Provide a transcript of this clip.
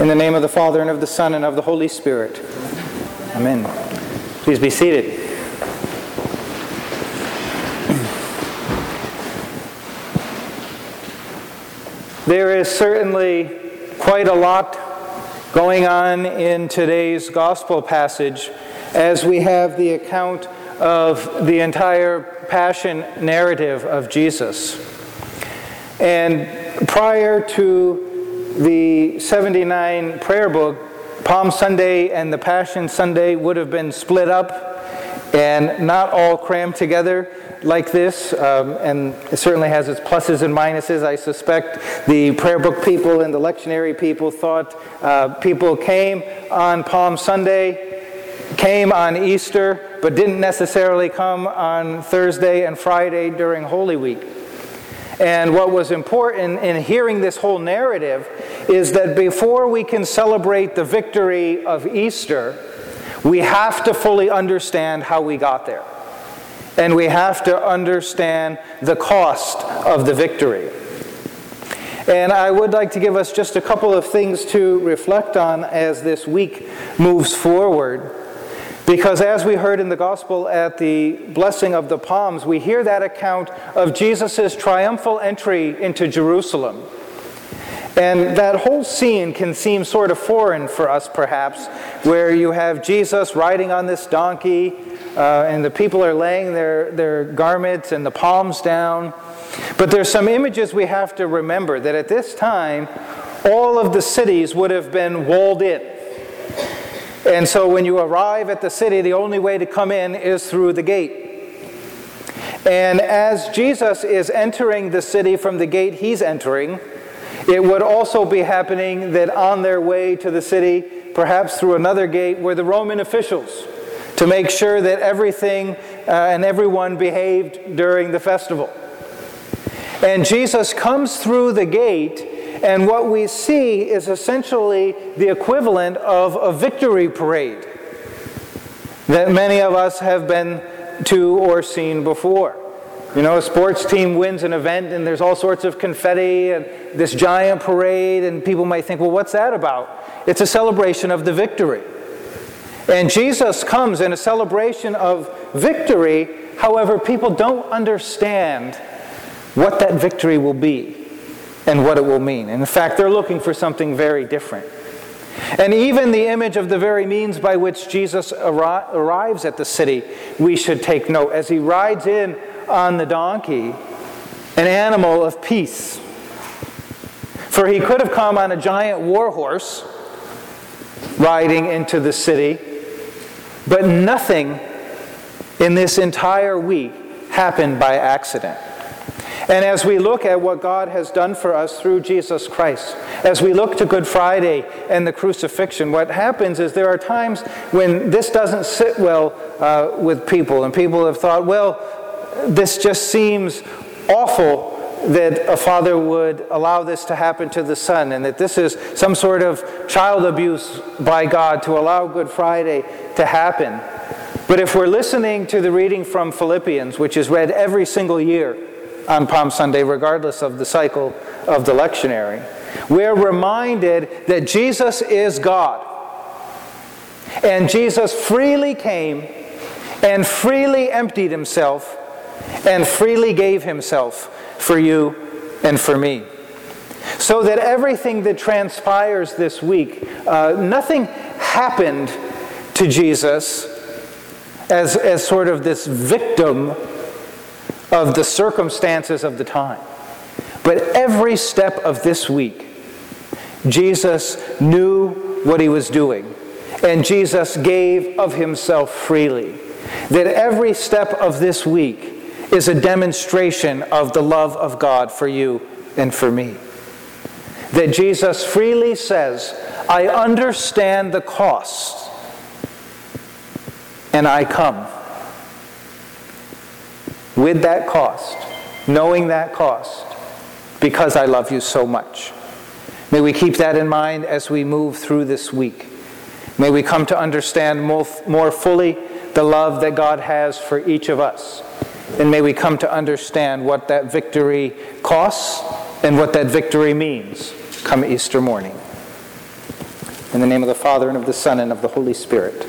In the name of the Father, and of the Son, and of the Holy Spirit. Amen. Please be seated. There is certainly quite a lot going on in today's gospel passage as we have the account of the entire passion narrative of Jesus. And prior to the 79 prayer book, Palm Sunday and the Passion Sunday would have been split up and not all crammed together like this, um, and it certainly has its pluses and minuses. I suspect the prayer book people and the lectionary people thought uh, people came on Palm Sunday, came on Easter, but didn't necessarily come on Thursday and Friday during Holy Week. And what was important in hearing this whole narrative is that before we can celebrate the victory of Easter, we have to fully understand how we got there. And we have to understand the cost of the victory. And I would like to give us just a couple of things to reflect on as this week moves forward. Because as we heard in the gospel at the blessing of the palms, we hear that account of Jesus' triumphal entry into Jerusalem. And that whole scene can seem sort of foreign for us, perhaps, where you have Jesus riding on this donkey, uh, and the people are laying their, their garments and the palms down. But there's some images we have to remember that at this time, all of the cities would have been walled in. And so when you arrive at the city, the only way to come in is through the gate. And as Jesus is entering the city from the gate he's entering, it would also be happening that on their way to the city, perhaps through another gate, were the Roman officials to make sure that everything uh, and everyone behaved during the festival. And Jesus comes through the gate and what we see is essentially the equivalent of a victory parade that many of us have been to or seen before. You know, a sports team wins an event and there's all sorts of confetti and this giant parade, and people might think, well, what's that about? It's a celebration of the victory. And Jesus comes in a celebration of victory, however, people don't understand what that victory will be and what it will mean. And in fact, they're looking for something very different. And even the image of the very means by which Jesus arri- arrives at the city, we should take note. As he rides in on the donkey, an animal of peace. For he could have come on a giant war horse riding into the city, but nothing in this entire week happened by accident. And as we look at what God has done for us through Jesus Christ, as we look to Good Friday and the crucifixion, what happens is there are times when this doesn't sit well uh, with people, and people have thought, well, this just seems awful that a father would allow this to happen to the son, and that this is some sort of child abuse by God to allow Good Friday to happen. But if we're listening to the reading from Philippians, which is read every single year, on Palm Sunday, regardless of the cycle of the lectionary. We're reminded that Jesus is God. And Jesus freely came and freely emptied himself and freely gave himself for you and for me. So that everything that transpires this week, uh, nothing happened to Jesus as, as sort of this victim of the circumstances of the time. But every step of this week, Jesus knew what he was doing, and Jesus gave of himself freely. That every step of this week is a demonstration of the love of God for you and for me. That Jesus freely says, I understand the cost, and I come with that cost, knowing that cost, because I love you so much. May we keep that in mind as we move through this week. May we come to understand more, more fully the love that God has for each of us. And may we come to understand what that victory costs and what that victory means come Easter morning. In the name of the Father, and of the Son, and of the Holy Spirit.